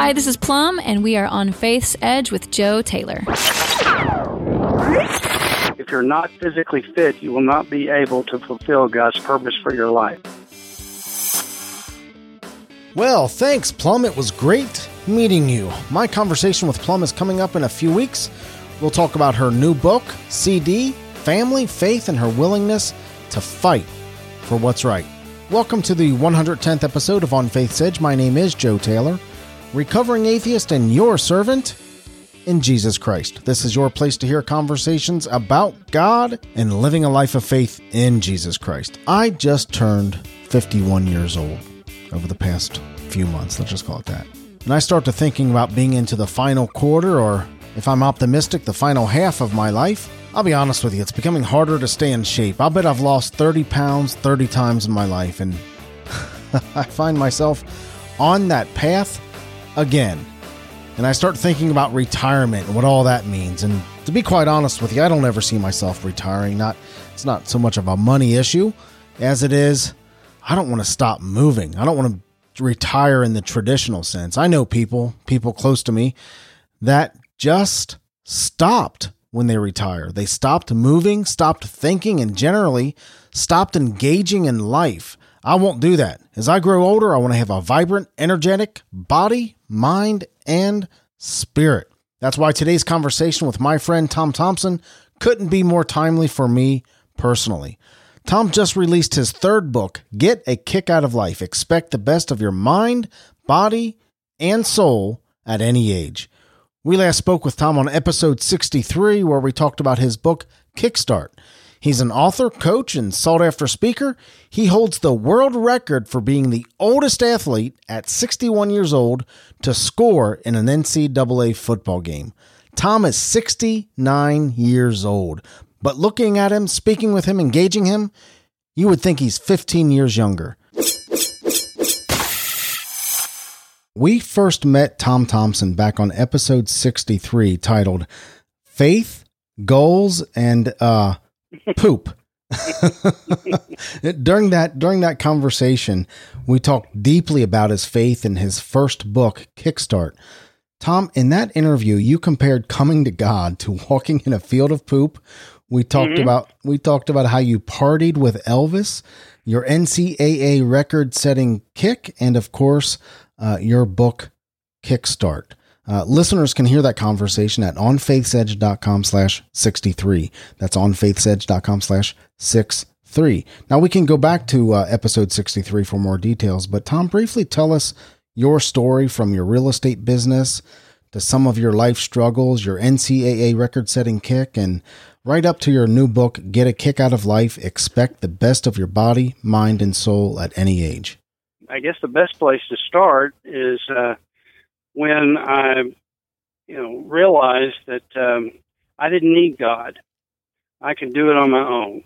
Hi, this is Plum, and we are on Faith's Edge with Joe Taylor. If you're not physically fit, you will not be able to fulfill God's purpose for your life. Well, thanks, Plum. It was great meeting you. My conversation with Plum is coming up in a few weeks. We'll talk about her new book, CD, family, faith, and her willingness to fight for what's right. Welcome to the 110th episode of On Faith's Edge. My name is Joe Taylor, recovering atheist and your servant in Jesus Christ. This is your place to hear conversations about God and living a life of faith in Jesus Christ. I just turned 51 years old over the past few months, let's just call it that. And I start to thinking about being into the final quarter, or if I'm optimistic, the final half of my life. I'll be honest with you, it's becoming harder to stay in shape. I'll bet I've lost 30 pounds 30 times in my life, and I find myself on that path again. And I start thinking about retirement and what all that means. And to be quite honest with you, I don't ever see myself retiring. Not it's not so much of a money issue as it is I don't want to stop moving. I don't want to retire in the traditional sense. I know people, people close to me that just stopped when they retire. They stopped moving, stopped thinking, and generally stopped engaging in life. I won't do that. As I grow older, I want to have a vibrant, energetic body, mind, and spirit. That's why today's conversation with my friend Tom Thompson couldn't be more timely for me personally. Tom just released his third book, Get a Kick Out of Life. Expect the best of your mind, body, and soul at any age. We last spoke with Tom on episode 63, where we talked about his book, Kickstart. He's an author, coach, and sought after speaker. He holds the world record for being the oldest athlete at 61 years old to score in an NCAA football game. Tom is 69 years old, but looking at him, speaking with him, engaging him, you would think he's 15 years younger. We first met Tom Thompson back on episode 63 titled Faith, Goals, and uh, Poop. during that during that conversation, we talked deeply about his faith in his first book, Kickstart. Tom, in that interview, you compared coming to God to walking in a field of poop. We talked mm-hmm. about we talked about how you partied with Elvis, your NCAA record-setting kick, and of course, uh, your book Kickstart. Uh, listeners can hear that conversation at onfaithsedge.com slash 63. That's onfaithsedge.com slash 63. Now we can go back to uh, episode 63 for more details, but Tom, briefly tell us your story from your real estate business to some of your life struggles, your NCAA record setting kick, and right up to your new book, Get a Kick Out of Life Expect the Best of Your Body, Mind, and Soul at Any Age. I guess the best place to start is uh, when I, you know, realized that um, I didn't need God. I could do it on my own.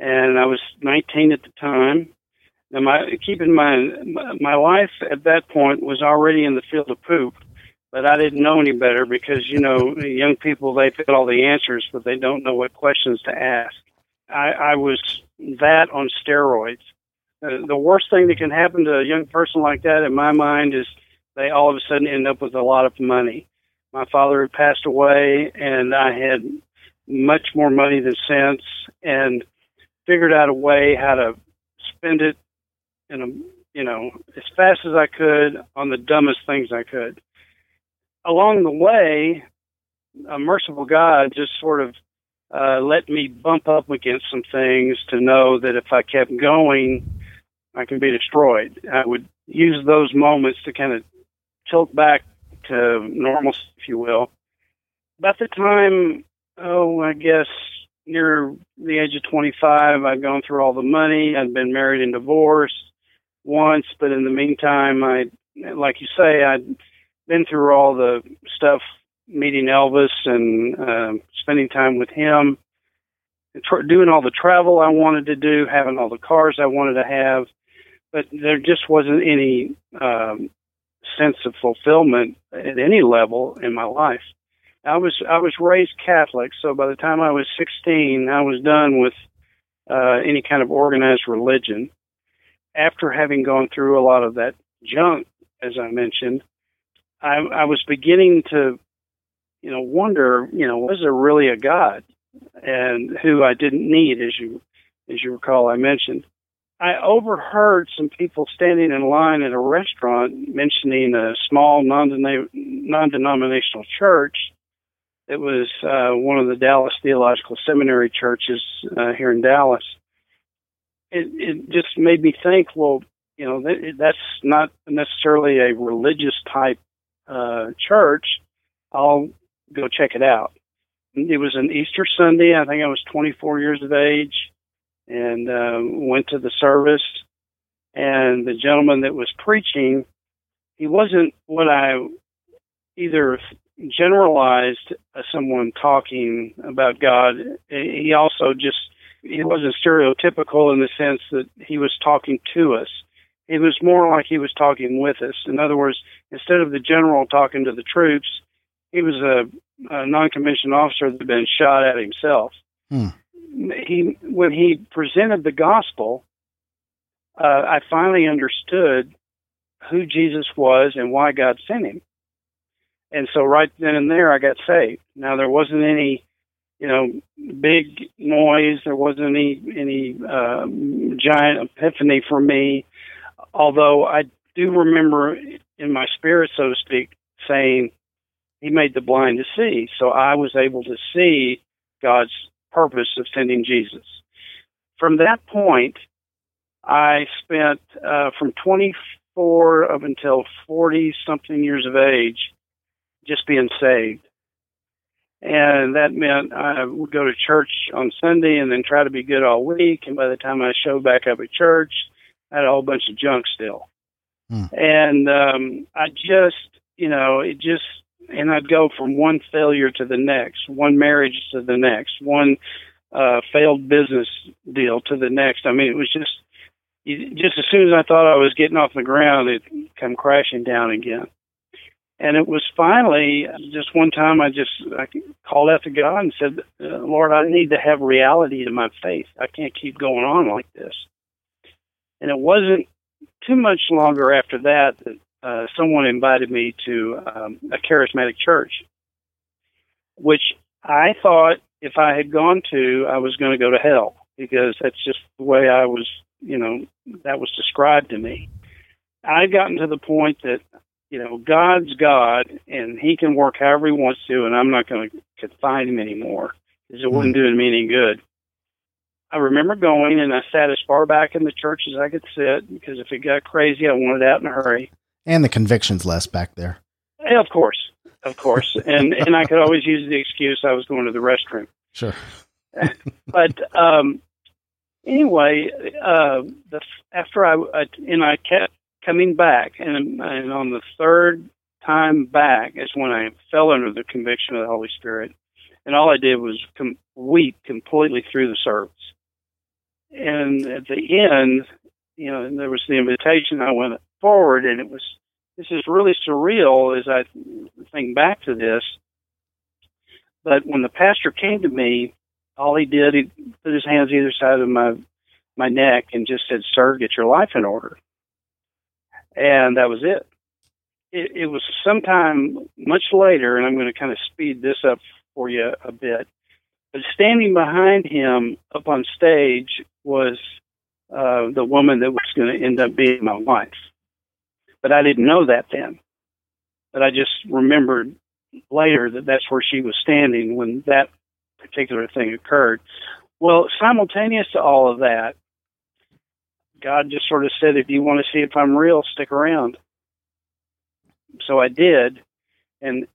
And I was 19 at the time. Now, my, keep in mind, my life at that point was already in the field of poop, but I didn't know any better because, you know, young people, they fit all the answers, but they don't know what questions to ask. I, I was that on steroids. Uh, the worst thing that can happen to a young person like that, in my mind, is they all of a sudden end up with a lot of money. My father had passed away, and I had much more money than sense, and figured out a way how to spend it in a you know as fast as I could on the dumbest things I could. Along the way, a merciful God just sort of uh, let me bump up against some things to know that if I kept going, I can be destroyed. I would use those moments to kind of tilt back to normal, if you will. About the time, oh, I guess near the age of 25, I'd gone through all the money. I'd been married and divorced once, but in the meantime, I, like you say, I'd been through all the stuff, meeting Elvis and uh, spending time with him, doing all the travel I wanted to do, having all the cars I wanted to have but there just wasn't any um, sense of fulfillment at any level in my life. I was I was raised Catholic, so by the time I was 16, I was done with uh, any kind of organized religion. After having gone through a lot of that junk, as I mentioned, I, I was beginning to, you know, wonder, you know, was there really a God, and who I didn't need, as you, as you recall, I mentioned. I overheard some people standing in line at a restaurant mentioning a small non-denominational church it was uh, one of the Dallas Theological Seminary churches uh, here in Dallas. It, it just made me think, well, you know, that, that's not necessarily a religious type uh, church. I'll go check it out. It was an Easter Sunday. I think I was 24 years of age, and uh, went to the service. And the gentleman that was preaching, he wasn't what I either generalized as someone talking about God. He also just he wasn't stereotypical in the sense that he was talking to us. It was more like he was talking with us. In other words, instead of the general talking to the troops, he was a, a non-commissioned officer that had been shot at himself. Hmm. He when he presented the gospel, uh, I finally understood who Jesus was and why God sent him. And so right then and there, I got saved. Now there wasn't any, you know, big noise. There wasn't any any uh, giant epiphany for me. Although I do remember in my spirit, so to speak, saying, "He made the blind to see." So I was able to see God's purpose of sending Jesus. From that point, I spent uh, from 24 up until 40 something years of age just being saved. And that meant I would go to church on Sunday and then try to be good all week. And by the time I showed back up at church, I had a whole bunch of junk still. Hmm. And um, I just, you know, it just, and I'd go from one failure to the next, one marriage to the next, one uh, failed business deal to the next. I mean, it was just, just as soon as I thought I was getting off the ground, it come crashing down again. And it was finally just one time I just I called out to God and said, uh, Lord, I need to have reality to my faith. I can't keep going on like this. And it wasn't too much longer after that that uh, someone invited me to um, a charismatic church, which I thought if I had gone to, I was going to go to hell because that's just the way I was, you know, that was described to me. I'd gotten to the point that you know, God's God, and He can work however He wants to, and I'm not going to confine Him anymore because it wouldn't do me any good. I remember going, and I sat as far back in the church as I could sit because if it got crazy, I wanted out in a hurry. And the conviction's less back there. Yeah, of course, of course, and and I could always use the excuse I was going to the restroom. Sure. but um, anyway, uh, the after I, I and I kept coming back, and, and on the third time back is when I fell under the conviction of the Holy Spirit, and all I did was com- weep completely through the service. And at the end, you know, there was the invitation. I went forward, and it was this is really surreal as I think back to this. But when the pastor came to me, all he did, he put his hands either side of my my neck and just said, "Sir, get your life in order." and that was it. It, it was sometime much later, and I'm going to kind of speed this up for you a bit. But standing behind him up on stage was uh, the woman that was going to end up being my wife. But I didn't know that then. But I just remembered later that that's where she was standing when that particular thing occurred. Well, simultaneous to all of that, God just sort of said, if you want to see if I'm real, stick around. So I did. And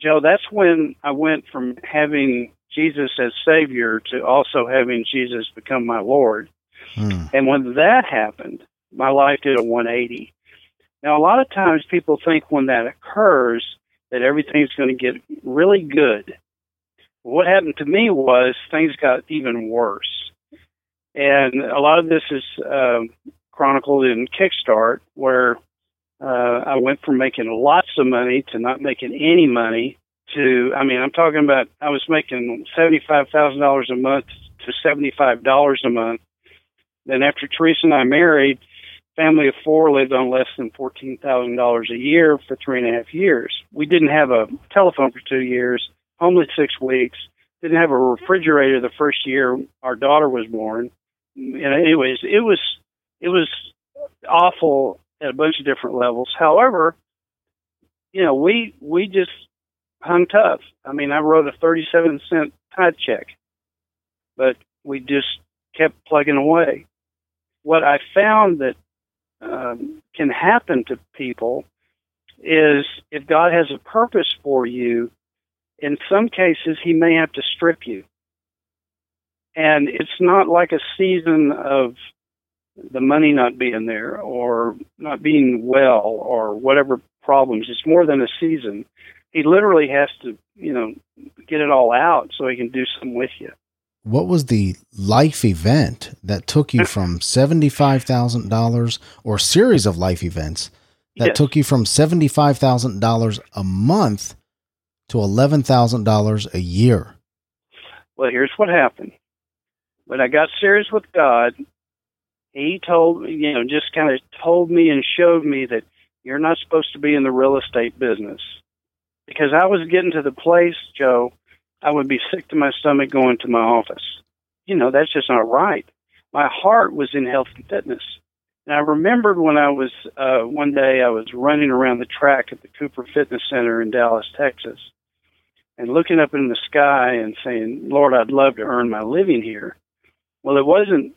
Joe, that's when I went from having Jesus as Savior to also having Jesus become my Lord. Hmm. And when that happened, my life did a 180. Now, a lot of times people think when that occurs that everything's going to get really good. What happened to me was things got even worse. And a lot of this is uh, chronicled in Kickstart, where uh, I went from making lots of money to not making any money to, I mean, I'm talking about I was making $75,000 a month to $75 a month. Then after Teresa and I married, family of four lived on less than fourteen thousand dollars a year for three and a half years. We didn't have a telephone for two years, homeless six weeks, didn't have a refrigerator the first year our daughter was born. And anyways, it was it was awful at a bunch of different levels. However, you know, we we just hung tough. I mean, I wrote a 37 cent tithe check, but we just kept plugging away. What I found that um, can happen to people is if God has a purpose for you, in some cases, He may have to strip you. And it's not like a season of the money not being there or not being well or whatever problems. It's more than a season. He literally has to, you know, get it all out so he can do something with you. What was the life event that took you from $75,000 or series of life events that Yes. took you from $75,000 a month to $11,000 a year? Well, here's what happened. When I got serious with God, He told me, you know, just kind of told me and showed me that you're not supposed to be in the real estate business. Because I was getting to the place, Joe, I would be sick to my stomach going to my office. You know, that's just not right. My heart was in health and fitness. And I remembered when I was, uh, one day I was running around the track at the Cooper Fitness Center in Dallas, Texas and looking up in the sky and saying, Lord, I'd love to earn my living here. Well, it wasn't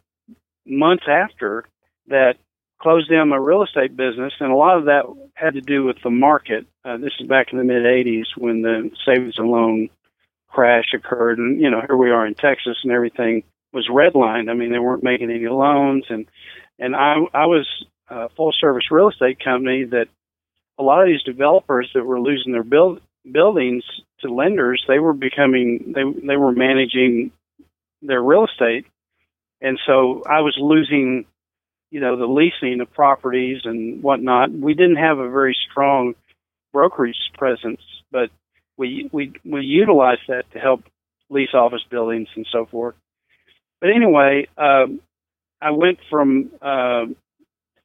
months after that closed down my real estate business, and a lot of that had to do with the market. Uh, this is back in the mid 80s when the savings and loan crash occurred, and you know here we are in Texas, and everything was redlined. I mean, they weren't making any loans, and and I I was a full service real estate company that a lot of these developers that were losing their build, buildings to lenders, they were becoming they they were managing their real estate, and so I was losing, you know, the leasing of properties and whatnot. We didn't have a very strong brokerage presence, but we we we utilize that to help lease office buildings and so forth. But anyway, um, I went from uh,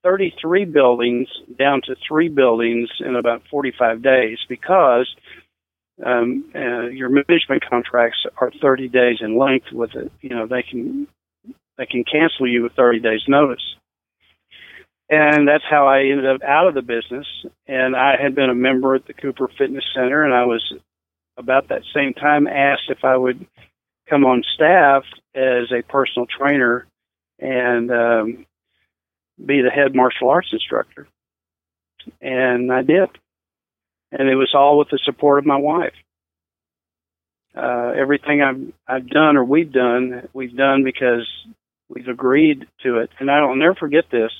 33 buildings down to three buildings in about 45 days because um, uh, your management contracts are 30 days in length with it. You know, they can they can cancel you with 30 days notice. And that's how I ended up out of the business. And I had been a member at the Cooper Fitness Center, and I was about that same time asked if I would come on staff as a personal trainer and um, be the head martial arts instructor. And I did. And it was all with the support of my wife. Uh, everything I've I've done or we've done, we've done because we've agreed to it. And I will never forget this.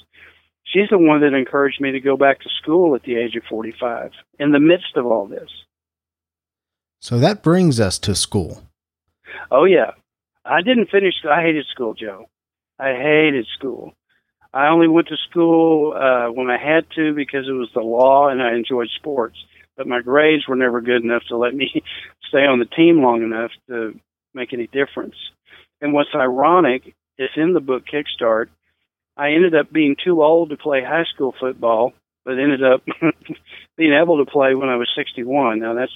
She's the one that encouraged me to go back to school at the age of 45 in the midst of all this. So that brings us to school. Oh yeah, I didn't finish. I hated school, Joe. I hated school. I only went to school uh, when I had to because it was the law, and I enjoyed sports. But my grades were never good enough to let me stay on the team long enough to make any difference. And what's ironic is in the book Kickstart, I ended up being too old to play high school football, but ended up being able to play when I was 61. Now that's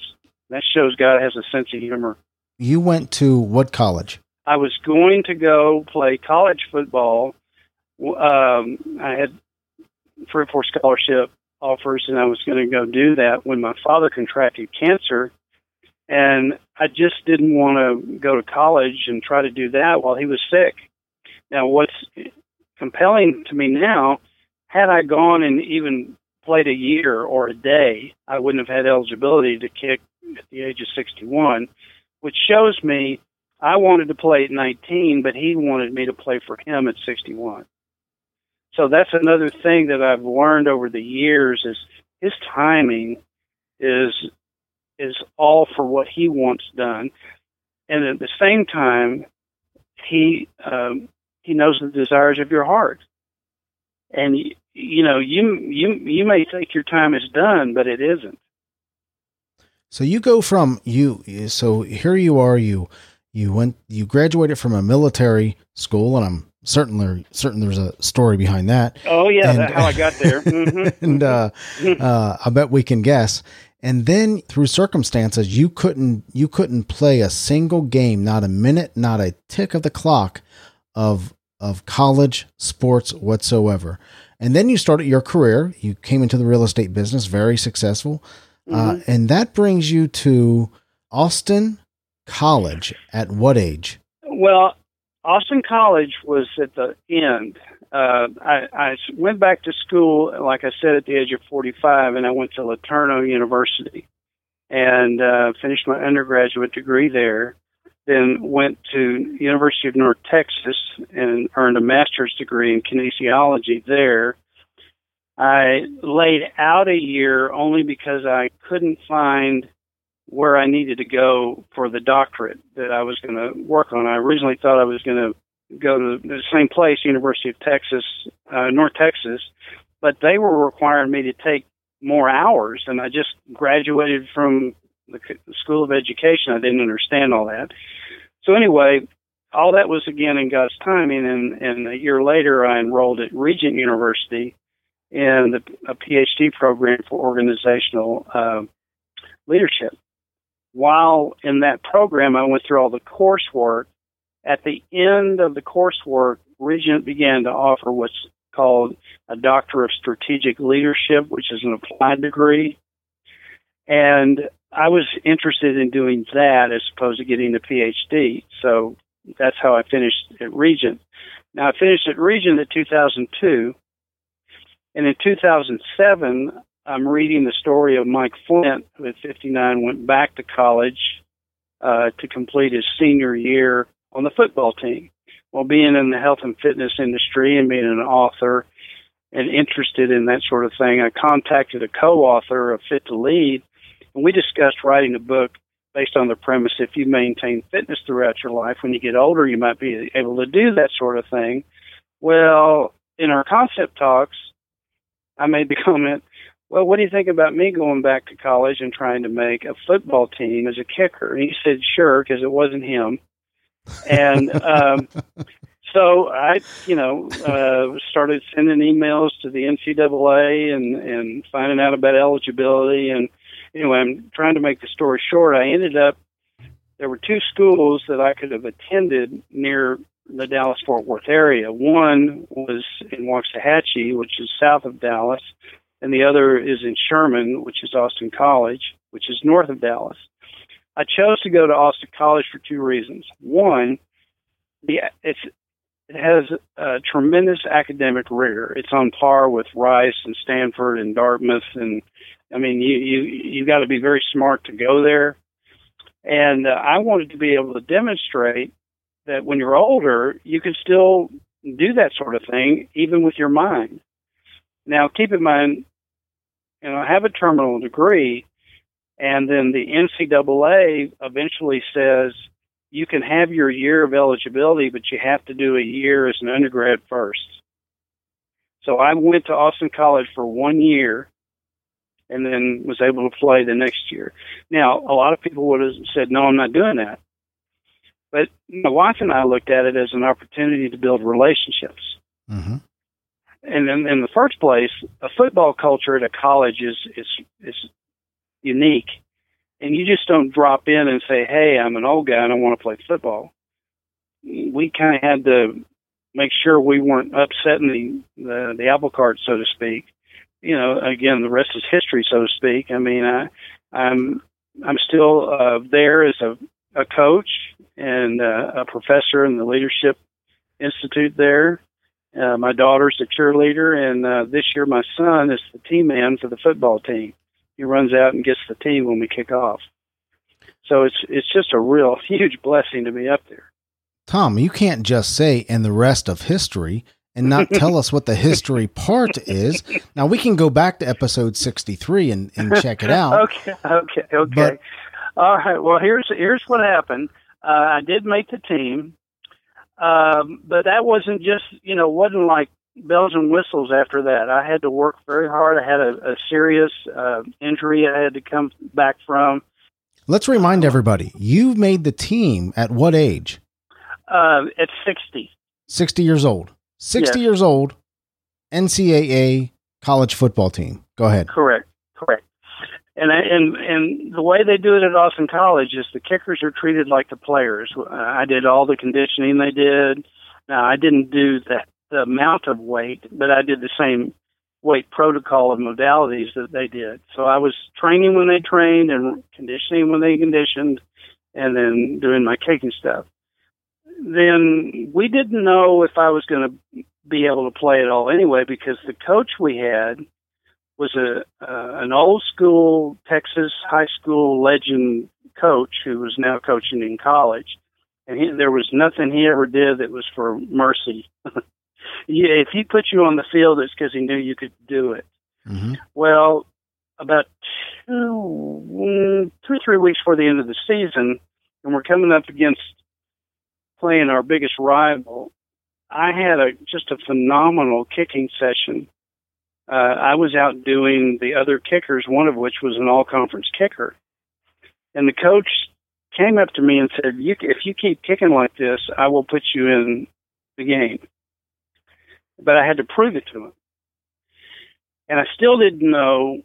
that shows God has a sense of humor. You went to what college? I was going to go play college football. Um, I had three or four scholarship offers, and I was going to go do that when my father contracted cancer. And I just didn't want to go to college and try to do that while he was sick. Now, what's compelling to me now, had I gone and even played a year or a day, I wouldn't have had eligibility to kick at the age of 61, which shows me I wanted to play at 19, but he wanted me to play for him at 61. So that's another thing that I've learned over the years is his timing is is all for what he wants done, and at the same time, he um, he knows the desires of your heart. And you know, you you you may think your time is done, but it isn't. So you go from you so here you are you you went you graduated from a military school and I'm certainly, certainly, there's a story behind that. Oh yeah, and, how I got there. Mm-hmm. and uh, uh, I bet we can guess. And then through circumstances, you couldn't you couldn't play a single game, not a minute, not a tick of the clock of of college sports whatsoever. And then you started your career. You came into the real estate business, very successful, uh, mm-hmm. uh, and that brings you to Austin College. At what age? Well, Austin College was at the end. Uh, I, I went back to school, like I said, at the age of 45, and I went to LeTourneau University and uh, finished my undergraduate degree there. Then went to University of North Texas and earned a master's degree in kinesiology there. I laid out a year only because I couldn't find where I needed to go for the doctorate that I was going to work on. I originally thought I was going to go to the same place, University of Texas, uh, North Texas, but they were requiring me to take more hours, and I just graduated from the School of Education. I didn't understand all that. So anyway, all that was again in God's timing, and, and a year later, I enrolled at Regent University in the, a PhD program for organizational uh, leadership while in that program, I went through all the coursework. At the end of the coursework, Regent began to offer what's called a Doctor of Strategic Leadership, which is an applied degree. And I was interested in doing that as opposed to getting a PhD. So that's how I finished at Regent. Now, I finished at Regent in 2002. And in 2007, I'm reading the story of Mike Flynt, who at 59 went back to college uh, to complete his senior year on the football team. Well, being in the health and fitness industry and being an author and interested in that sort of thing, I contacted a co-author of Fit to Lead, and we discussed writing a book based on the premise if you maintain fitness throughout your life, when you get older, you might be able to do that sort of thing. Well, in our concept talks, I made the comment, well, what do you think about me going back to college and trying to make a football team as a kicker? And he said, sure, because it wasn't him. And um, so I, you know, uh, started sending emails to the NCAA and, and finding out about eligibility. And anyway, I'm trying to make the story short. I ended up, there were two schools that I could have attended near the Dallas Fort Worth area. One was in Waxahachie, which is south of Dallas and the other is in Sherman, which is Austin College, which is north of Dallas. I chose to go to Austin College for two reasons. One, the it's it has a tremendous academic rigor. It's on par with Rice and Stanford and Dartmouth, and I mean, you you you got to be very smart to go there. And uh, I wanted to be able to demonstrate that when you're older, you can still do that sort of thing, even with your mind. Now, keep in mind, you know, I have a terminal degree, and then the NCAA eventually says you can have your year of eligibility, but you have to do a year as an undergrad first. So I went to Austin College for one year and then was able to play the next year. Now, a lot of people would have said, no, I'm not doing that. But my wife and I looked at it as an opportunity to build relationships. Mm-hmm and in, in the first place, a football culture at a college is is is unique, and you just don't drop in and say, "Hey, I'm an old guy and I want to play football." We kind of had to make sure we weren't upsetting the, the the apple cart, so to speak. You know, again, the rest is history, so to speak. I mean, I I'm I'm still uh, there as a a coach and uh, a professor in the leadership institute there uh, my daughter's a cheerleader, and uh, this year my son is the team man for the football team. He runs out and gets the team when we kick off. So it's it's just a real huge blessing to be up there. Tom, you can't just say "and the rest of history" and not tell us what the history part is. Now we can go back to episode sixty-three and, and check it out. okay, okay, okay. But, All right. Well, here's here's what happened. Uh, I did make the team. Um, but that wasn't just, you know, wasn't like bells and whistles after that. I had to work very hard. I had a, a serious uh, injury I had to come back from. Let's remind everybody, you've made the team at what age? Uh, at 60. 60 years old. 60 Yes. years old, NCAA college football team. Go ahead. Correct, correct. And I- and and the way they do it at Austin College is the kickers are treated like the players. I did all the conditioning they did. Now I didn't do the the amount of weight, but I did the same weight protocol and modalities that they did. So I was training when they trained and conditioning when they conditioned, and then doing my kicking stuff. Then we didn't know if I was going to be able to play at all anyway because the coach we had was a uh, an old school Texas high school legend coach who was now coaching in college, and he, there was nothing he ever did that was for mercy. yeah, if he put you on the field, it's because he knew you could do it. hmm Well, about two, mm, two or three weeks before the end of the season, and we're coming up against playing our biggest rival. I had a just a phenomenal kicking session. Uh, I was out doing the other kickers, one of which was an all-conference kicker, and the coach came up to me and said, you, "If you keep kicking like this, I will put you in the game." But I had to prove it to him and I still didn't know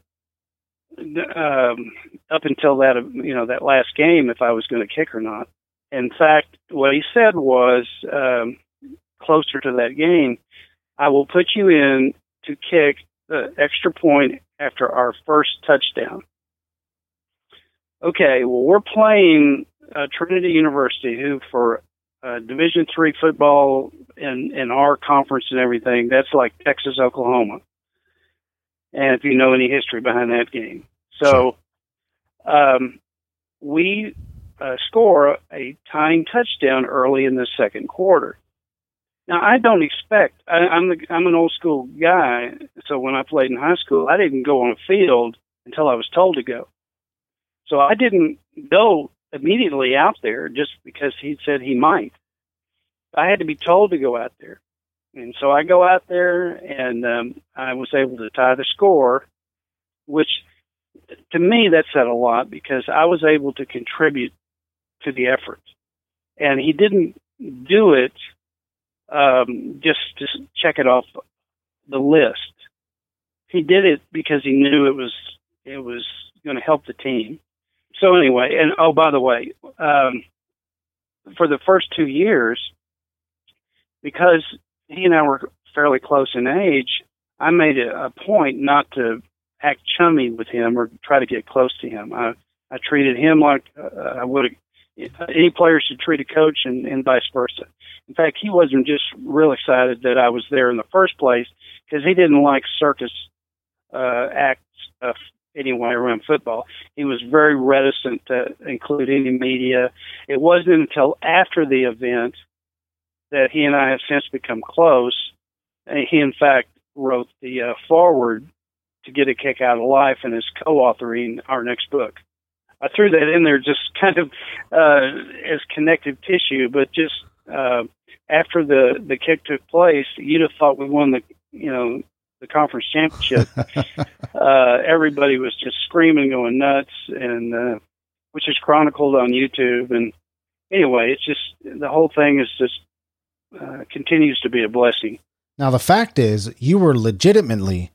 um, up until that you know that last game if I was going to kick or not. In fact, what he said was um, closer to that game, I will put you in to kick the extra point after our first touchdown. Okay, well we're playing uh, Trinity University, who for uh, Division three football in in our conference and everything, that's like Texas, Oklahoma and if you know any history behind that game. So um, we uh, score a tying touchdown early in the second quarter. Now I don't expect. I, I'm the, I'm an old school guy, so when I played in high school, I didn't go on a field until I was told to go. So I didn't go immediately out there just because he said he might. I had to be told to go out there. And so I go out there and um, I was able to tie the score, which to me that said a lot because I was able to contribute to the effort. And he didn't do it um, just to check it off the list. He did it because he knew it was it was going to help the team. So anyway, and oh by the way, um, for the first two years, because he and I were fairly close in age, I made it a point not to act chummy with him or try to get close to him. I I treated him like uh, I would any player should treat a coach, and, and vice versa. In fact, he wasn't just real excited that I was there in the first place because he didn't like circus uh, act stuff anyway around football. He was very reticent to include any media. It wasn't until after the event that he and I have since become close. And he, in fact, wrote the uh, foreword to get a kick out of life and is co-authoring our next book. I threw that in there just kind of uh, as connective tissue, but just uh, after the the kick took place, you'd have thought we won the you know the conference championship. uh, everybody was just screaming, going nuts, and uh, which is chronicled on YouTube. And anyway, it's just the whole thing is just uh, continues to be a blessing. Now the fact is, you were legitimately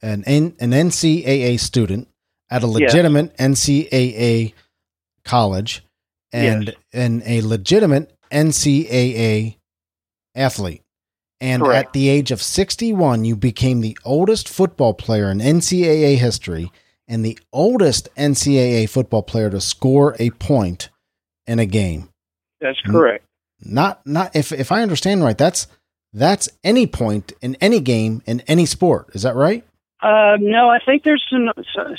an N- an NCAA student at a Yes. legitimate NCAA college, and Yes. and a legitimate NCAA athlete. And Correct. at the age of 61, you became the oldest football player in NCAA history and the oldest NCAA football player to score a point in a game. That's correct. Not not if if I understand right, that's that's any point in any game in any sport. Is that right? Uh, no, I think there's some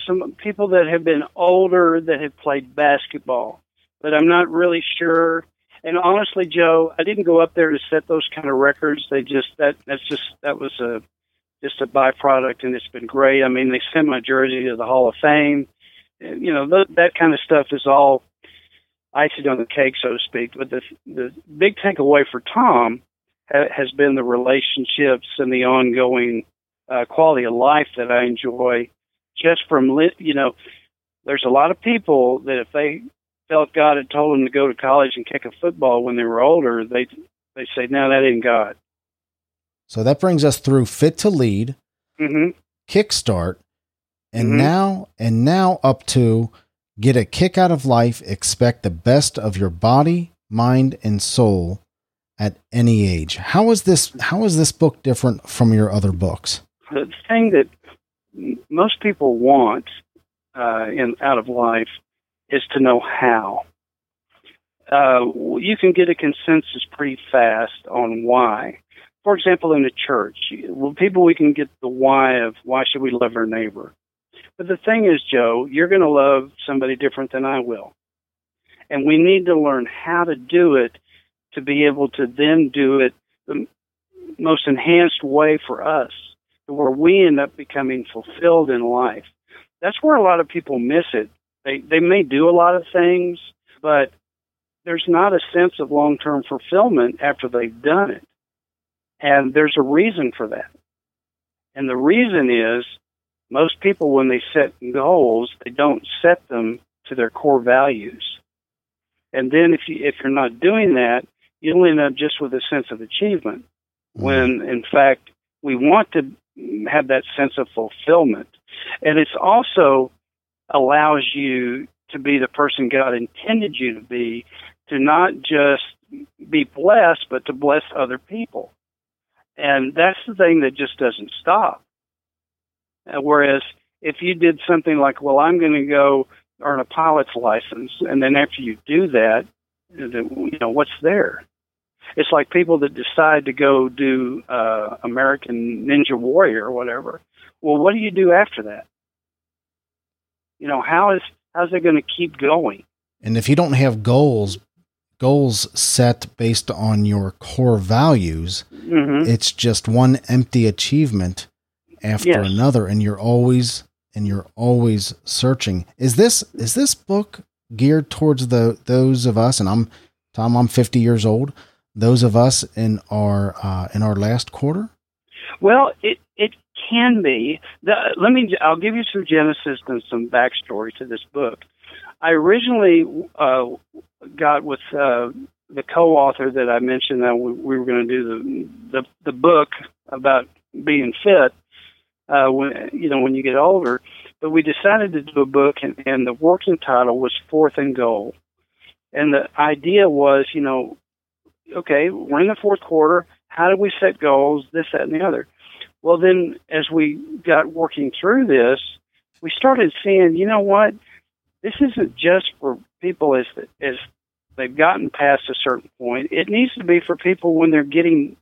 some people that have been older that have played basketball, but I'm not really sure. And honestly, Joe, I didn't go up there to set those kind of records. They just that that's just that was a just a byproduct, and it's been great. I mean, they sent my jersey to the Hall of Fame. You know, th- that kind of stuff is all icing on the cake, so to speak. But the the big takeaway for Tom ha- has been the relationships and the ongoing uh, quality of life that I enjoy just from li- you know. There's a lot of people that if they felt God had told them to go to college and kick a football when they were older, they they say, "No, that ain't God." So that brings us through Fit to Lead, hmm Kickstart, and Mhm. now and now up to Get a Kick Out of Life, Expect the Best of Your Body, Mind, and Soul at any age. How is this how is this book different from your other books? The thing that most people want uh, in out of life is to know how. Uh, you can get a consensus pretty fast on why. For example, in the church, well, people we can get the why of why should we love our neighbor. But the thing is, Joe, you're going to love somebody different than I will, and we need to learn how to do it to be able to then do it the most enhanced way for us, where we end up becoming fulfilled in life. That's where a lot of people miss it. They they may do a lot of things, but there's not a sense of long term fulfillment after they've done it. And there's a reason for that. And the reason is most people, when they set goals, they don't set them to their core values. And then if you if you're not doing that, you'll end up just with a sense of achievement. Mm-hmm. When in fact we want to have that sense of fulfillment. And it's also allows you to be the person God intended you to be, to not just be blessed, but to bless other people. And that's the thing that just doesn't stop. Uh, whereas if you did something like, well, I'm going to go earn a pilot's license, and then after you do that, you know, what's there? It's like people that decide to go do uh, American Ninja Warrior or whatever. Well, what do you do after that? You know, how is how's it going to keep going? And if you don't have goals, goals set based on your core values, hmm it's just one empty achievement after Yes. another and you're always and you're always searching. Is this is this book geared towards the those of us and I'm Tom I'm 50 years old, those of us in our uh in our last quarter? Well, it can be. The, let me. I'll give you some genesis and some backstory to this book. I originally uh, got with uh, the co-author that I mentioned that we, we were going to do the, the the book about being fit. Uh, when you know when you get older, but we decided to do a book, and, and the working title was Fourth and Goal, and the idea was, you know, okay, we're in the fourth quarter. How do we set goals? This, that, and the other. Well, then, as we got working through this, we started seeing, you know what? This isn't just for people as as they've gotten past a certain point. It needs to be for people when they're getting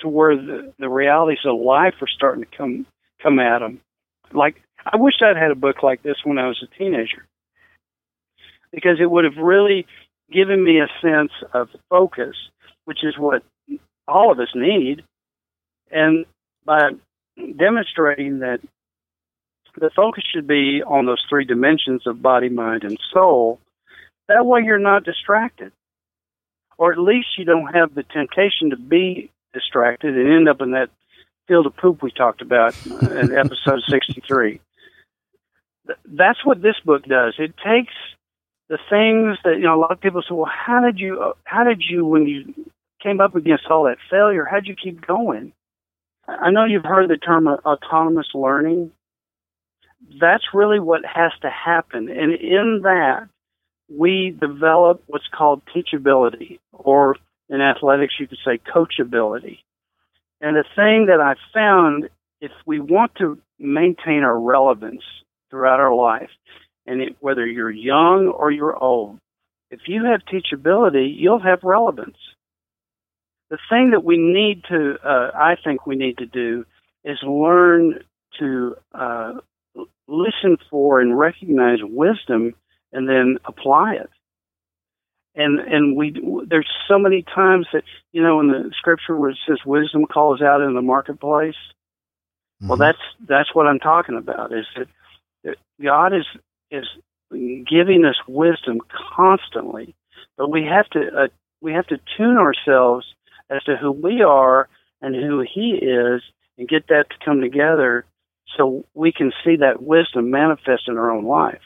to where the, the realities of life are starting to come come at them. Like I wish I'd had a book like this when I was a teenager, because it would have really given me a sense of focus, which is what all of us need. And by demonstrating that the focus should be on those three dimensions of body, mind, and soul, that way you're not distracted. Or at least you don't have the temptation to be distracted and end up in that field of poop we talked about in episode 63. That's what this book does. It takes the things that, you know, a lot of people say, well, how did you, uh, how did you, when you came up against all that failure, how'd you keep going? I know you've heard the term autonomous learning. That's really what has to happen. And in that, we develop what's called teachability, or in athletics, you could say coachability. And the thing that I found, if we want to maintain our relevance throughout our life, and it, whether you're young or you're old, if you have teachability, you'll have relevance the thing that we need to, uh, I think we need to do, is learn to uh, listen for and recognize wisdom, and then apply it. And and we there's so many times that you know in the scripture where it says wisdom calls out in the marketplace. Well, Mhm. that's that's what I'm talking about. Is that, that God is is giving us wisdom constantly, but we have to uh, we have to tune ourselves as to who we are and who He is, and get that to come together, so we can see that wisdom manifest in our own life.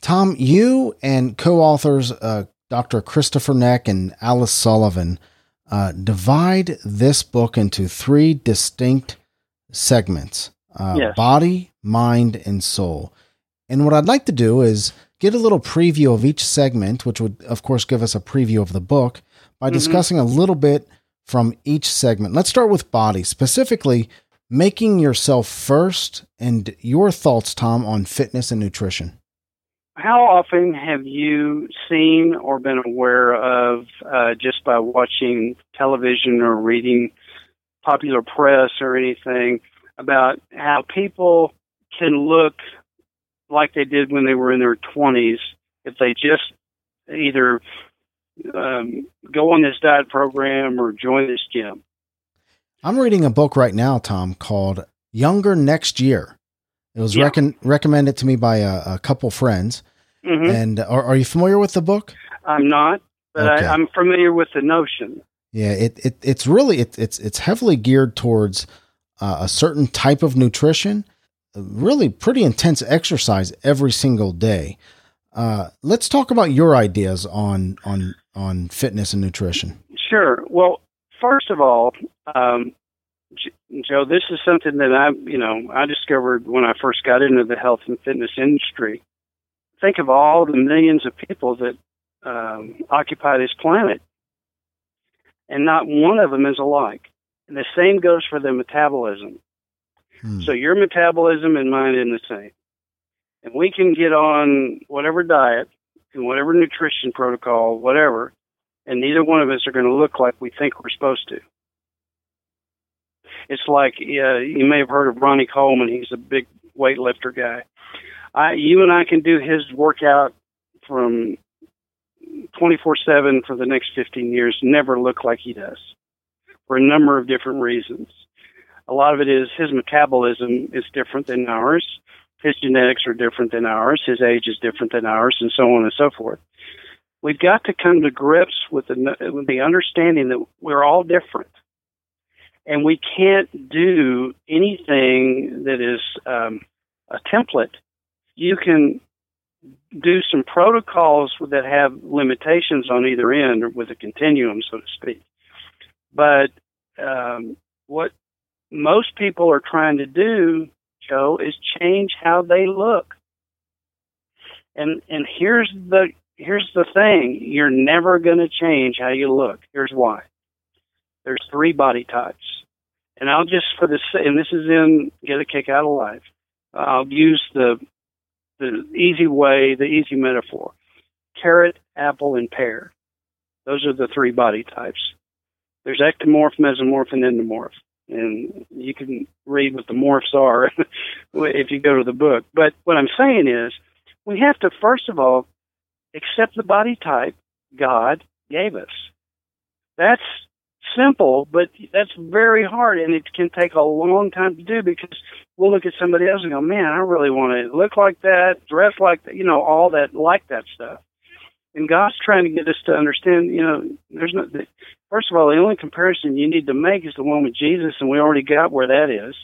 Tom, you and co-authors uh, Dr. Christopher Neck and Alice Sullivan uh, divide this book into three distinct segments uh, Yes. body, mind, and soul. And what I'd like to do is get a little preview of each segment, which would, of course, give us a preview of the book by Mhm. discussing a little bit from each segment. Let's start with body, specifically making yourself first and your thoughts, Tom, on fitness and nutrition. How often have you seen or been aware of, uh, just by watching television or reading popular press or anything, about how people can look like they did when they were in their 20s if they just either um, go on this diet program or join this gym? I'm reading a book right now, Tom, called Younger Next Year. It was Yeah. recon- recommended to me by a, a couple friends. hmm And are, are you familiar with the book? I'm not, but Okay. I, I'm familiar with the notion. Yeah, it, it it's really it, it's it's heavily geared towards uh, a certain type of nutrition, really pretty intense exercise every single day. Uh, let's talk about your ideas on on on fitness and nutrition. Sure. Well, first of all, um, Joe, this is something that I, you know, I discovered when I first got into the health and fitness industry. Think of all the millions of people that um, occupy this planet, and not one of them is alike. And the same goes for the metabolism. Hmm. So your metabolism and mine isn't the same. And we can get on whatever diet and whatever nutrition protocol, whatever, and neither one of us are going to look like we think we're supposed to. It's like uh, you may have heard of Ronnie Coleman. He's a big weightlifter guy. I, you and I can do his workout from 24/7 for the next 15 years, never look like he does, for a number of different reasons. A lot of it is his metabolism is different than ours. His genetics are different than ours. His age is different than ours, and so on and so forth. We've got to come to grips with the, with the understanding that we're all different. And we can't do anything that is um, a template. You can do some protocols that have limitations on either end or with a continuum, so to speak. But um, what most people are trying to do, Joe, is change how they look. And and here's the here's the thing: you're never going to change how you look. Here's why. There's three body types, and I'll just for this, and this is in Get a Kick Out of Life. I'll use the the easy way, the easy metaphor: carrot, apple, and pear. Those are the three body types. There's ectomorph, mesomorph, and endomorph and you can read what the morphs are if you go to the book. But what I'm saying is, we have to first of all accept the body type God gave us. That's simple, but that's very hard, and it can take a long time to do because we'll look at somebody else and go, "Man, I really want to look like that, dress like that, you know, all that, like that stuff." And God's trying to get us to understand, you know, there's no. First of all, the only comparison you need to make is the one with Jesus, and we already got where that is.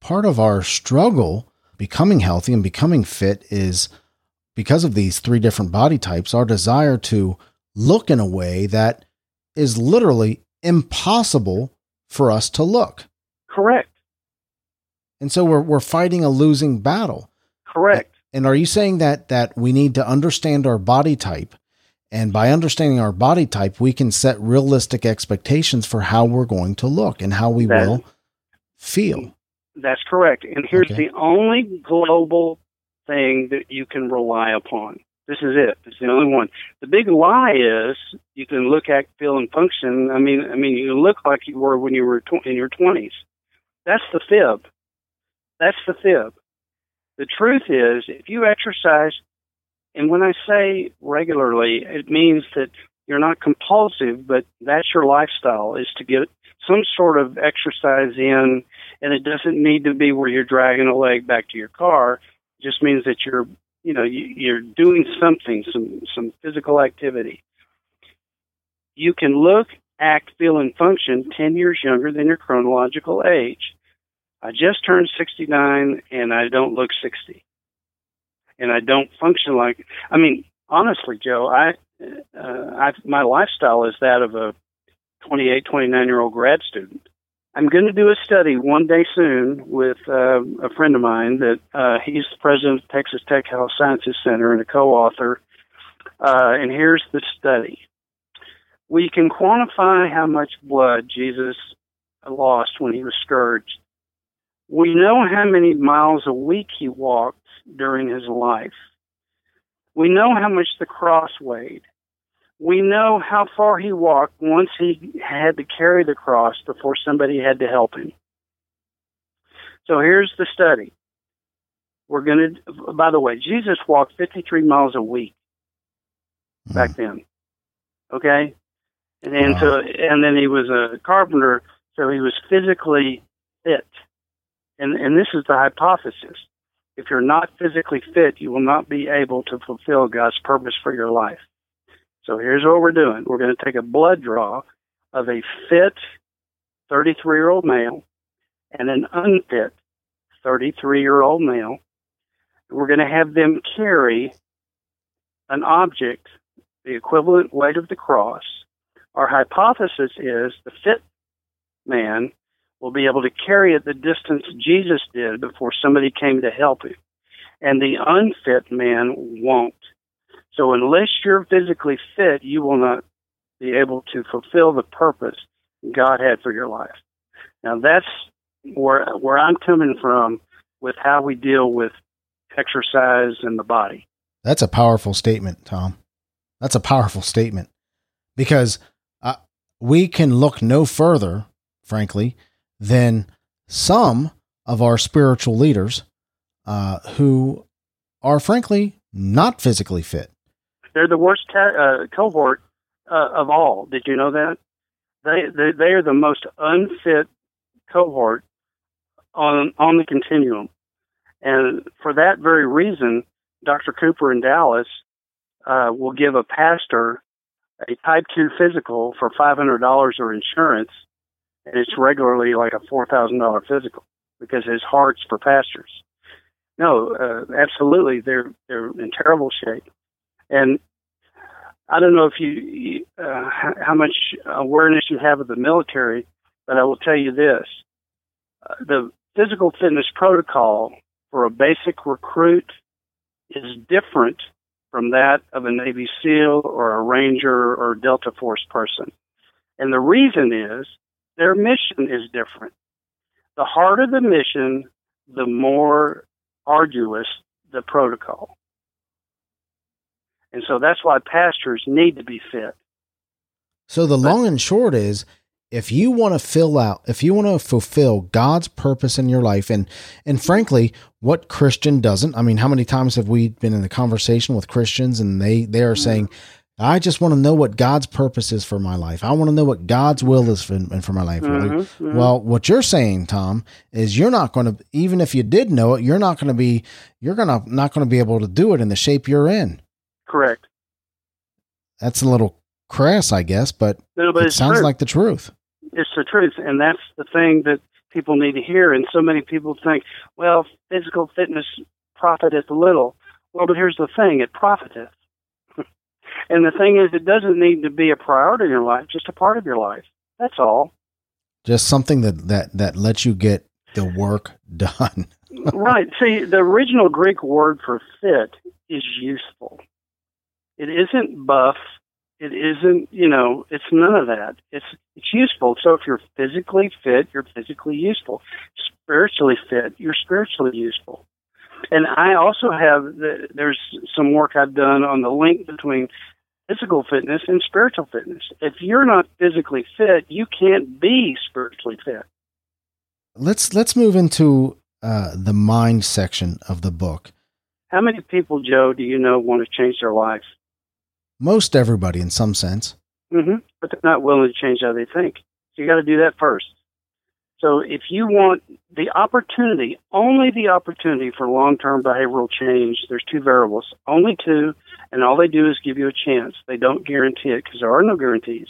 Part of our struggle becoming healthy and becoming fit is because of these three different body types, our desire to look in a way that is literally impossible for us to look. Correct. And so we're we're fighting a losing battle. Correct. And are you saying that that we need to understand our body type and by understanding our body type we can set realistic expectations for how we're going to look and how we That- will feel. That's correct. And here's Okay. the only global thing that you can rely upon. This is it. It's the only one. The big lie is you can look, act, feel, and function. I mean, I mean, you look like you were when you were tw- in your twenties. That's the fib. That's the fib. The truth is, if you exercise, and when I say regularly, it means that you're not compulsive, but that's your lifestyle is to get some sort of exercise in, and it doesn't need to be where you're dragging a leg back to your car. It just means that you're, you know, you, you're doing something, some some physical activity. You can look, act, feel, and function 10 years younger than your chronological age. I just turned 69 and I don't look 60. And I don't function like, I mean, honestly, Joe, I, uh, I, my lifestyle is that of a 28, 29 year old grad student. I'm going to do a study one day soon with uh, a friend of mine that uh, he's the president of Texas Tech Health Sciences Center and a co-author. Uh, and here's the study. We can quantify how much blood Jesus lost when he was scourged. We know how many miles a week he walked during his life. We know how much the cross weighed. We know how far he walked once he had to carry the cross before somebody had to help him. So here's the study. We're going to, by the way, Jesus walked 53 miles a week back Mm. then. Okay? And then, Wow. so, and then he was a carpenter, so he was physically fit. And, and this is the hypothesis. If you're not physically fit, you will not be able to fulfill God's purpose for your life. So here's what we're doing. We're going to take a blood draw of a fit 33 year old male and an unfit 33 year old male. We're going to have them carry an object, the equivalent weight of the cross. Our hypothesis is the fit man will be able to carry it the distance Jesus did before somebody came to help him. And the unfit man won't. So unless you're physically fit, you will not be able to fulfill the purpose God had for your life. Now that's where where I'm coming from with how we deal with exercise and the body. That's a powerful statement, Tom. That's a powerful statement because uh, we can look no further, frankly, than some of our spiritual leaders uh, who are, frankly, not physically fit. They're the worst uh, cohort uh, of all. Did you know that? They, they they are the most unfit cohort on on the continuum, and for that very reason, Dr. Cooper in Dallas uh, will give a pastor a Type Two physical for five hundred dollars or insurance, and it's regularly like a four thousand dollar physical because his heart's for pastors. No, uh, absolutely, they're they're in terrible shape, and I don't know if you uh, how much awareness you have of the military, but I will tell you this: uh, the physical fitness protocol for a basic recruit is different from that of a Navy SEAL or a Ranger or Delta Force person, and the reason is their mission is different. The harder the mission, the more arduous the protocol. And so that's why pastors need to be fit. So the long and short is if you want to fill out if you want to fulfill God's purpose in your life and and frankly what Christian doesn't I mean how many times have we been in the conversation with Christians and they they are hmm. saying I just want to know what God's purpose is for my life. I want to know what God's will is for, for my life. Mhm, mhm. Well, what you're saying, Tom, is you're not going to even if you did know it, you're not going to be you're going to not going to be able to do it in the shape you're in. Correct. That's a little crass, I guess, but No, but it sounds true. like the truth. it's the truth, and that's the thing that people need to hear. And so many people think, well, physical fitness profiteth little. Well, but here's the thing: it profiteth. And the thing is, it doesn't need to be a priority in your life; just a part of your life. That's all. just something that that that lets you get the work done. right. See, the original Greek word for fit is useful. It isn't buff. It isn't, you know, it's none of that. It's it's useful. So if you're physically fit, you're physically useful. Spiritually fit, you're spiritually useful. And I also have the, there's some work I've done on the link between physical fitness and spiritual fitness. If you're not physically fit, you can't be spiritually fit. Let's let's move into uh, the mind section of the book. How many people, Joe, do you know want to change their life? Most everybody, in some sense, hmm But they're not willing to change how they think. So you got to do that first. So if you want the opportunity, only the opportunity for long-term behavioral change, there's two variables, only two, and all they do is give you a chance. They don't guarantee it because there are no guarantees.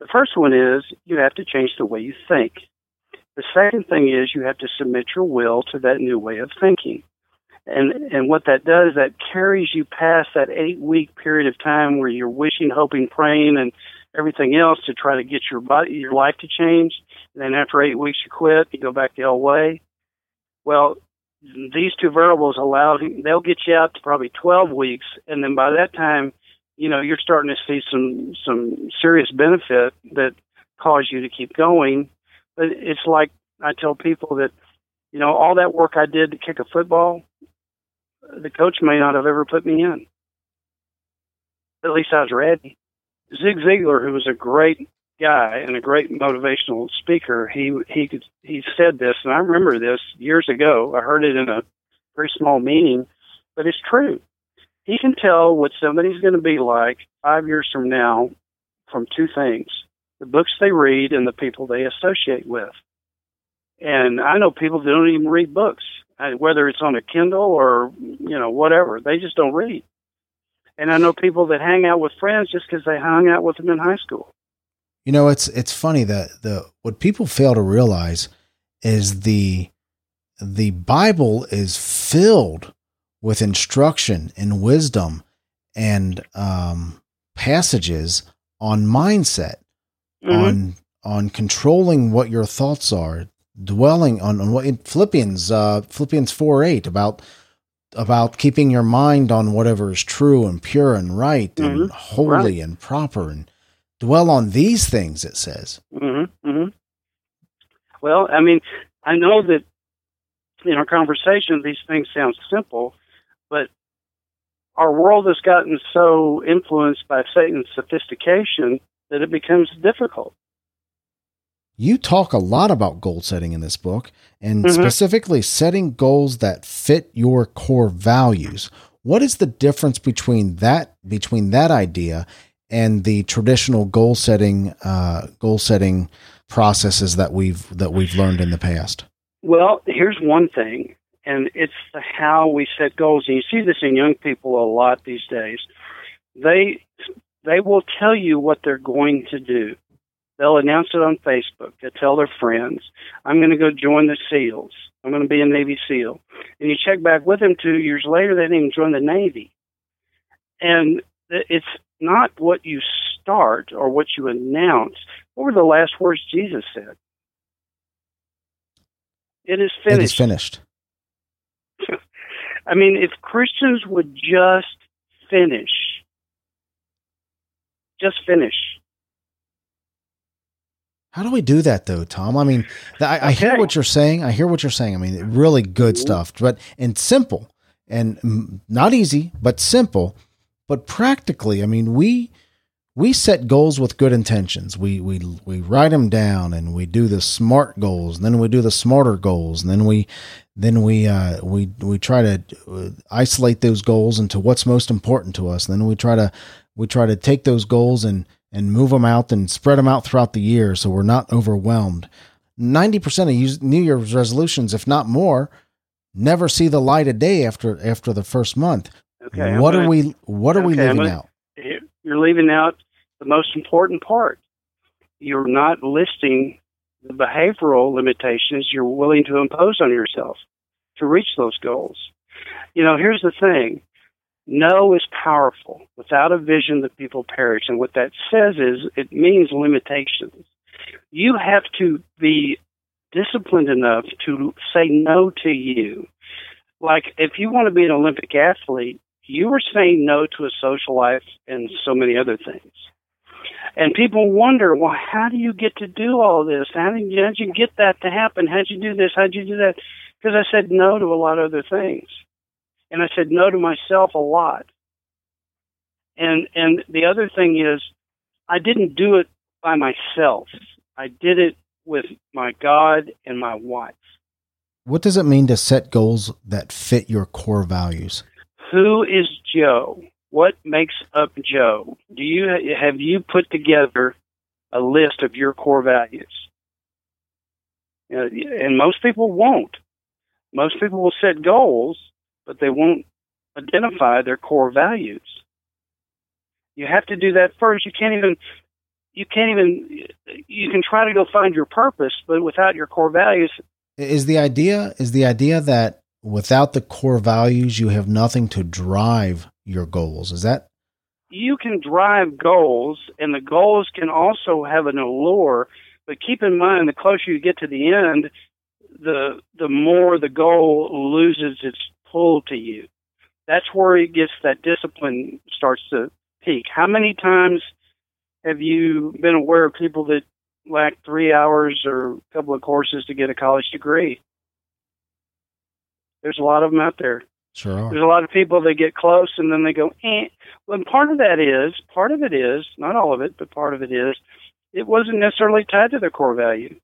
The first one is you have to change the way you think. The second thing is you have to submit your will to that new way of thinking. And and what that does, is that carries you past that eight week period of time where you're wishing, hoping, praying, and everything else to try to get your body, your life to change. And then after eight weeks, you quit. You go back the old way. Well, these two variables allow they'll get you out to probably 12 weeks, and then by that time, you know you're starting to see some some serious benefit that cause you to keep going. But it's like I tell people that you know all that work I did to kick a football, the coach may not have ever put me in. At least I was ready. Zig Ziglar, who was a great guy and a great motivational speaker, he he could he said this, and I remember this years ago. I heard it in a very small meeting, but it's true. He can tell what somebody's going to be like five years from now from two things: the books they read and the people they associate with. And I know people that don't even read books, whether it's on a Kindle or you know whatever. They just don't read. And I know people that hang out with friends just because they hung out with them in high school. You know, it's it's funny that the what people fail to realize is the the Bible is filled with instruction and wisdom and um, passages on mindset, mm-hmm. on on controlling what your thoughts are, dwelling on, on what in Philippians uh, Philippians four eight about about keeping your mind on whatever is true and pure and right mm-hmm. and holy right. and proper and dwell on these things, it says. Mm-hmm, mm-hmm. Well, I mean, I know that in our conversation, these things sound simple, but our world has gotten so influenced by Satan's sophistication that it becomes difficult. You talk a lot about goal setting in this book, and mm-hmm. specifically setting goals that fit your core values. What is the difference between that between that idea and the traditional goal setting uh, goal setting processes that we've that we've learned in the past? Well, here's one thing, and it's how we set goals. And you see this in young people a lot these days. They they will tell you what they're going to do. They'll announce it on Facebook. They'll tell their friends, "I'm going to go join the SEALs. I'm going to be a Navy SEAL." And you check back with them two years later, they didn't even join the Navy. And it's not what you start or what you announce. What were the last words Jesus said? It is finished. It is finished. I mean, if Christians would just finish, just finish. How do we do that though, Tom? I mean, I, I hear what you're saying. I hear what you're saying. I mean, really good stuff, but and simple and not easy, but simple. But practically, I mean, we we set goals with good intentions. We we we write them down and we do the smart goals, and then we do the smarter goals, and then we then we uh, we we try to uh, isolate those goals into what's most important to us. And then we try to we try to take those goals and and move them out and spread them out throughout the year, so we're not overwhelmed. Ninety percent of New Year's resolutions, if not more, never see the light of day after after the first month. Okay. What gonna, are we What are okay, we leaving gonna, out? Eh, you're leaving out the most important part. You're not listing the behavioral limitations you're willing to impose on yourself to reach those goals. You know, here's the thing. No is powerful. Without a vision, the people perish. And what that says is it means limitations. You have to be disciplined enough to say no to you. Like, if you want to be an Olympic athlete, you were saying no to a social life and so many other things. And people wonder, well, how do you get to do all this? How did you, how'd you get that to happen? How'd you do this? How'd you do that? Because I said no to a lot of other things. And I said no to myself a lot. And, and the other thing is, I didn't do it by myself. I did it with my God and my wife. What does it mean to set goals that fit your core values? Who is Joe? What makes up Joe? Do you have you put together a list of your core values? Uh, and most people won't. Most people will set goals, but they won't identify their core values. You have to do that first. You can't even you can't even you can try to go find your purpose, but without your core values. Is the idea is the idea that without the core values, you have nothing to drive your goals. Is that you can drive goals, and the goals can also have an allure. But keep in mind, the closer you get to the end, the the more the goal loses its pull to you. That's where it gets that discipline starts to peak. How many times have you been aware of people that lack three hours or a couple of courses to get a college degree? There's a lot of them out there. Sure are. There's a lot of people that get close and then they go, eh. Well, and part of that is, part of it is, not all of it, but part of it is, it wasn't necessarily tied to their core value.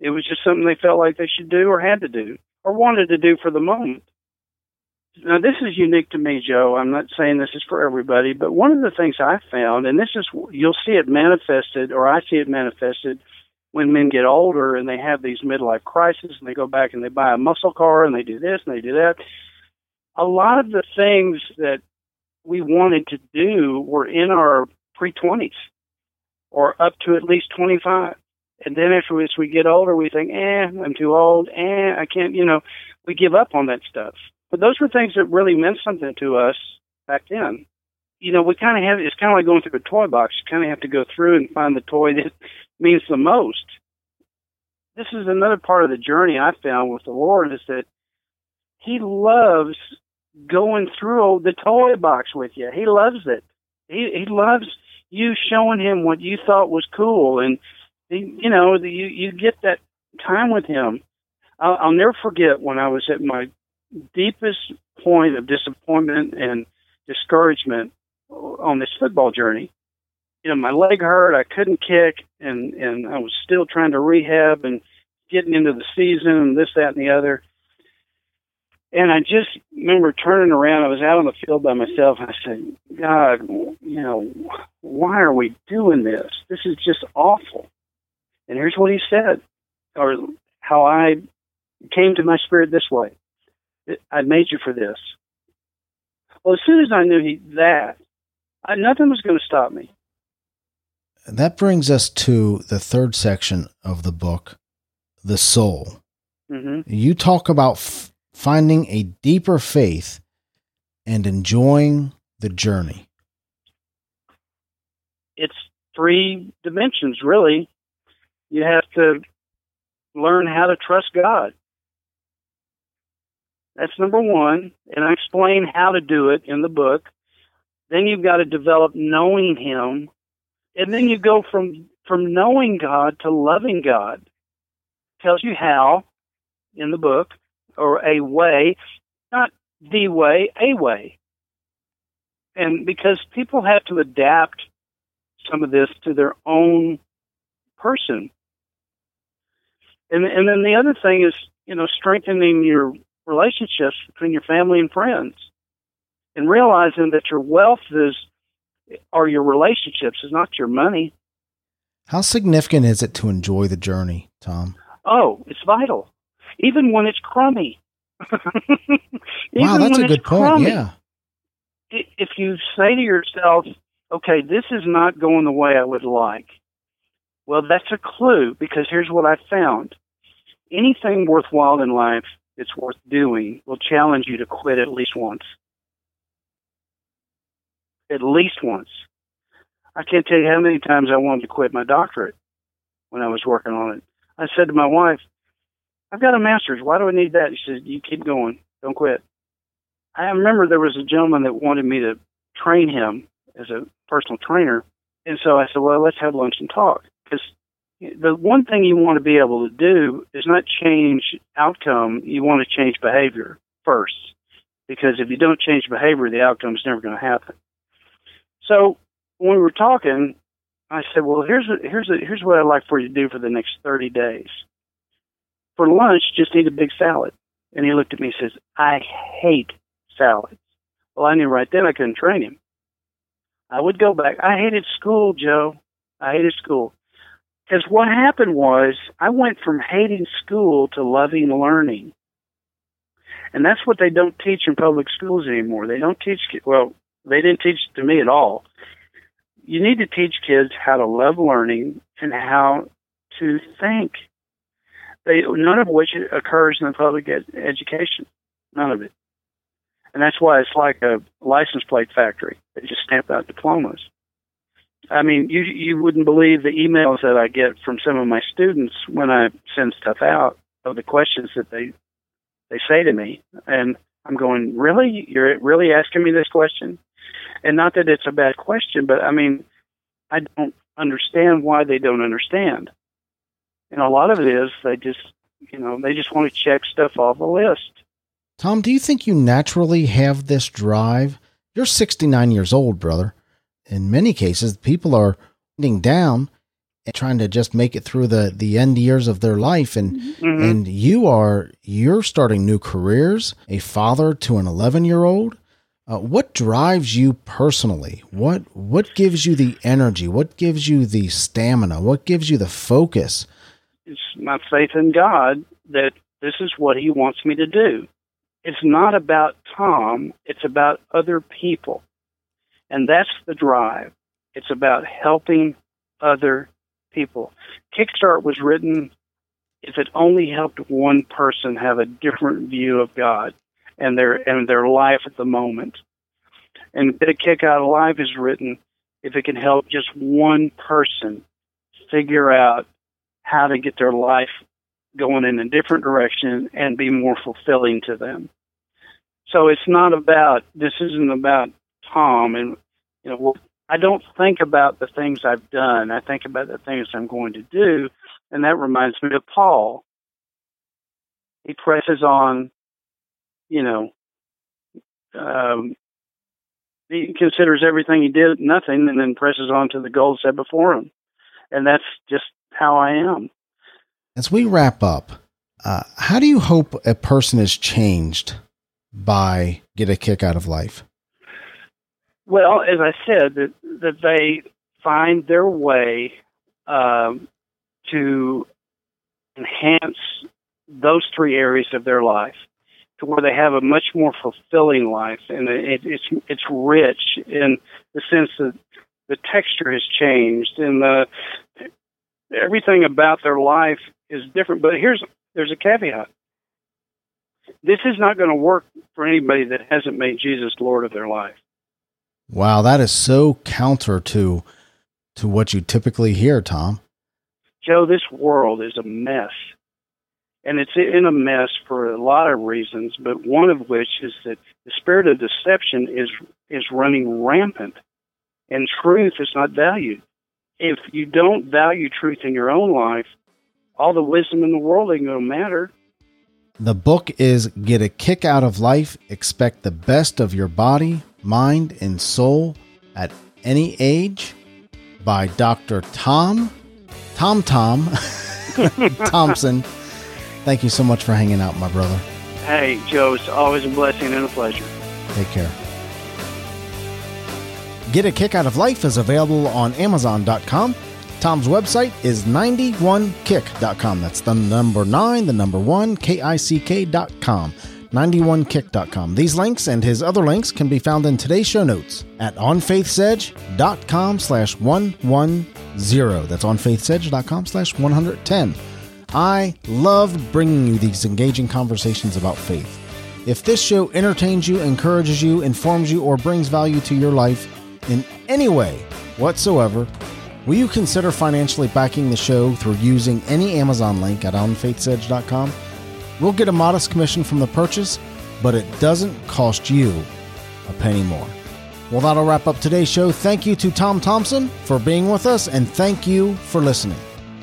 It was just something they felt like they should do or had to do or wanted to do for the moment. Now, this is unique to me, Joe. I'm not saying this is for everybody, but one of the things I found, and this is, you'll see it manifested, or I see it manifested when men get older and they have these midlife crises and they go back and they buy a muscle car and they do this and they do that. A lot of the things that we wanted to do were in our pre 20s or up to at least 25. And then after as we get older, we think, eh, I'm too old. Eh, I can't, you know, we give up on that stuff. But those were things that really meant something to us back then. You know, we kind of have, it's kind of like going through a toy box. You kind of have to go through and find the toy that means the most. This is another part of the journey I found with the Lord is that He loves going through the toy box with you. He loves it. He He loves you showing Him what you thought was cool, and he, you know, the, you you get that time with Him. I'll, I'll never forget when I was at my deepest point of disappointment and discouragement on this football journey. You know, my leg hurt, I couldn't kick, and and I was still trying to rehab and getting into the season and this, that, and the other. And I just remember turning around. I was out on the field by myself, and I said, "God, you know, why are we doing this? This is just awful." And here's what He said, or how I came to my spirit this way. I made you for this. Well, as soon as I knew he, that, I, nothing was going to stop me. That brings us to the third section of the book, the soul. Mm-hmm. You talk about f- finding a deeper faith and enjoying the journey. It's three dimensions, really. You have to learn how to trust God. That's number one. And I explain how to do it in the book. Then you've got to develop knowing Him. And then you go from, from knowing God to loving God. tells you how in the book, or a way, not the way, a way. And because people have to adapt some of this to their own person. And, and then the other thing is, you know, strengthening your relationships between your family and friends and realizing that your wealth is or your relationships is not your money. How significant is it to enjoy the journey, Tom? Oh, it's vital. Even when it's crummy. wow, that's a good point. Crummy, yeah. If you say to yourself, okay, this is not going the way I would like, well, that's a clue because here's what I found. Anything worthwhile in life it's worth doing will challenge you to quit at least once. At least once. I can't tell you how many times I wanted to quit my doctorate when I was working on it. I said to my wife, I've got a master's. Why do I need that? She said, You keep going. Don't quit. I remember there was a gentleman that wanted me to train him as a personal trainer. And so I said, Well, let's have lunch and talk. Because the one thing you want to be able to do is not change outcome, you want to change behavior first. Because if you don't change behavior, the outcome is never going to happen. So when we were talking, I said, "Well, here's a, here's a, here's what I'd like for you to do for the next 30 days. For lunch, just eat a big salad." And he looked at me and says, "I hate salads." Well, I knew right then I couldn't train him. I would go back. I hated school, Joe. I hated school. Because what happened was I went from hating school to loving learning. And that's what they don't teach in public schools anymore. They don't teach, well, they didn't teach it to me at all. You need to teach kids how to love learning and how to think. They, none of which occurs in the public ed- education. None of it. And that's why it's like a license plate factory. They just stamp out diplomas. I mean, you you wouldn't believe the emails that I get from some of my students when I send stuff out of the questions that they they say to me, and I'm going, really? You're really asking me this question? And not that it's a bad question, but I mean, I don't understand why they don't understand. And a lot of it is they just, you know, they just want to check stuff off a list. Tom, do you think you naturally have this drive? You're 69 years old, brother. In many cases, people are sitting down and trying to just make it through the, the end years of their life. And, mm-hmm. and you are, you're starting new careers, a father to an 11 year old. Uh, what drives you personally? What what gives you the energy? What gives you the stamina? What gives you the focus? It's my faith in God that this is what He wants me to do. It's not about Tom, it's about other people. And that's the drive. It's about helping other people. Kickstart was written if it only helped one person have a different view of God and their and their life at the moment. And Get a Kick Out of Life is written if it can help just one person figure out how to get their life going in a different direction and be more fulfilling to them. So it's not about this isn't about Tom and you know well, I don't think about the things I've done. I think about the things I'm going to do and that reminds me of Paul. He presses on you know, um, he considers everything he did nothing and then presses on to the goal set before him. And that's just how I am. As we wrap up, uh, how do you hope a person is changed by get a kick out of life? Well, as I said, that that they find their way um, to enhance those three areas of their life to where they have a much more fulfilling life, and it, it's it's rich in the sense that the texture has changed and the everything about their life is different. But here's there's a caveat. This is not going to work for anybody that hasn't made Jesus Lord of their life. Wow, that is so counter to to what you typically hear, Tom. Joe, this world is a mess and it's in a mess for a lot of reasons, but one of which is that the spirit of deception is is running rampant, and truth is not valued. If you don't value truth in your own life, all the wisdom in the world ain't to matter. The book is Get a Kick Out of Life. Expect the best of your body, mind, and soul at any age by Dr. Tom, Tom Tom Thompson. Thank you so much for hanging out, my brother. Hey, Joe, it's always a blessing and a pleasure. Take care. Get a Kick Out of Life is available on Amazon.com. Tom's website is 91kick.com. That's the number 9, the number 1, K-I-C-K.com. 91kick.com. These links and his other links can be found in today's show notes at onfaithsedge.com slash 110. That's onfaithsedge.com slash 110. I love bringing you these engaging conversations about faith. If this show entertains you, encourages you, informs you, or brings value to your life in any way whatsoever, will you consider financially backing the show through using any Amazon link at onfaithsedge.com? We'll get a modest commission from the purchase, but it doesn't cost you a penny more. Well, that'll wrap up today's show. Thank you to Tom Thompson for being with us, and thank you for listening.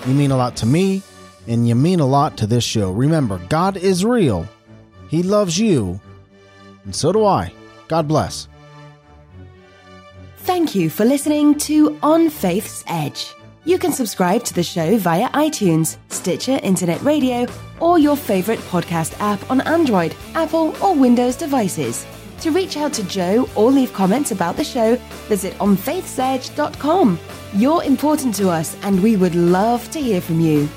You mean a lot to me and you mean a lot to this show. Remember, God is real, He loves you, and so do I. God bless. Thank you for listening to On Faith's Edge. You can subscribe to the show via iTunes, Stitcher Internet Radio, or your favorite podcast app on Android, Apple, or Windows devices. To reach out to Joe or leave comments about the show, visit onfaithsedge.com. You're important to us, and we would love to hear from you.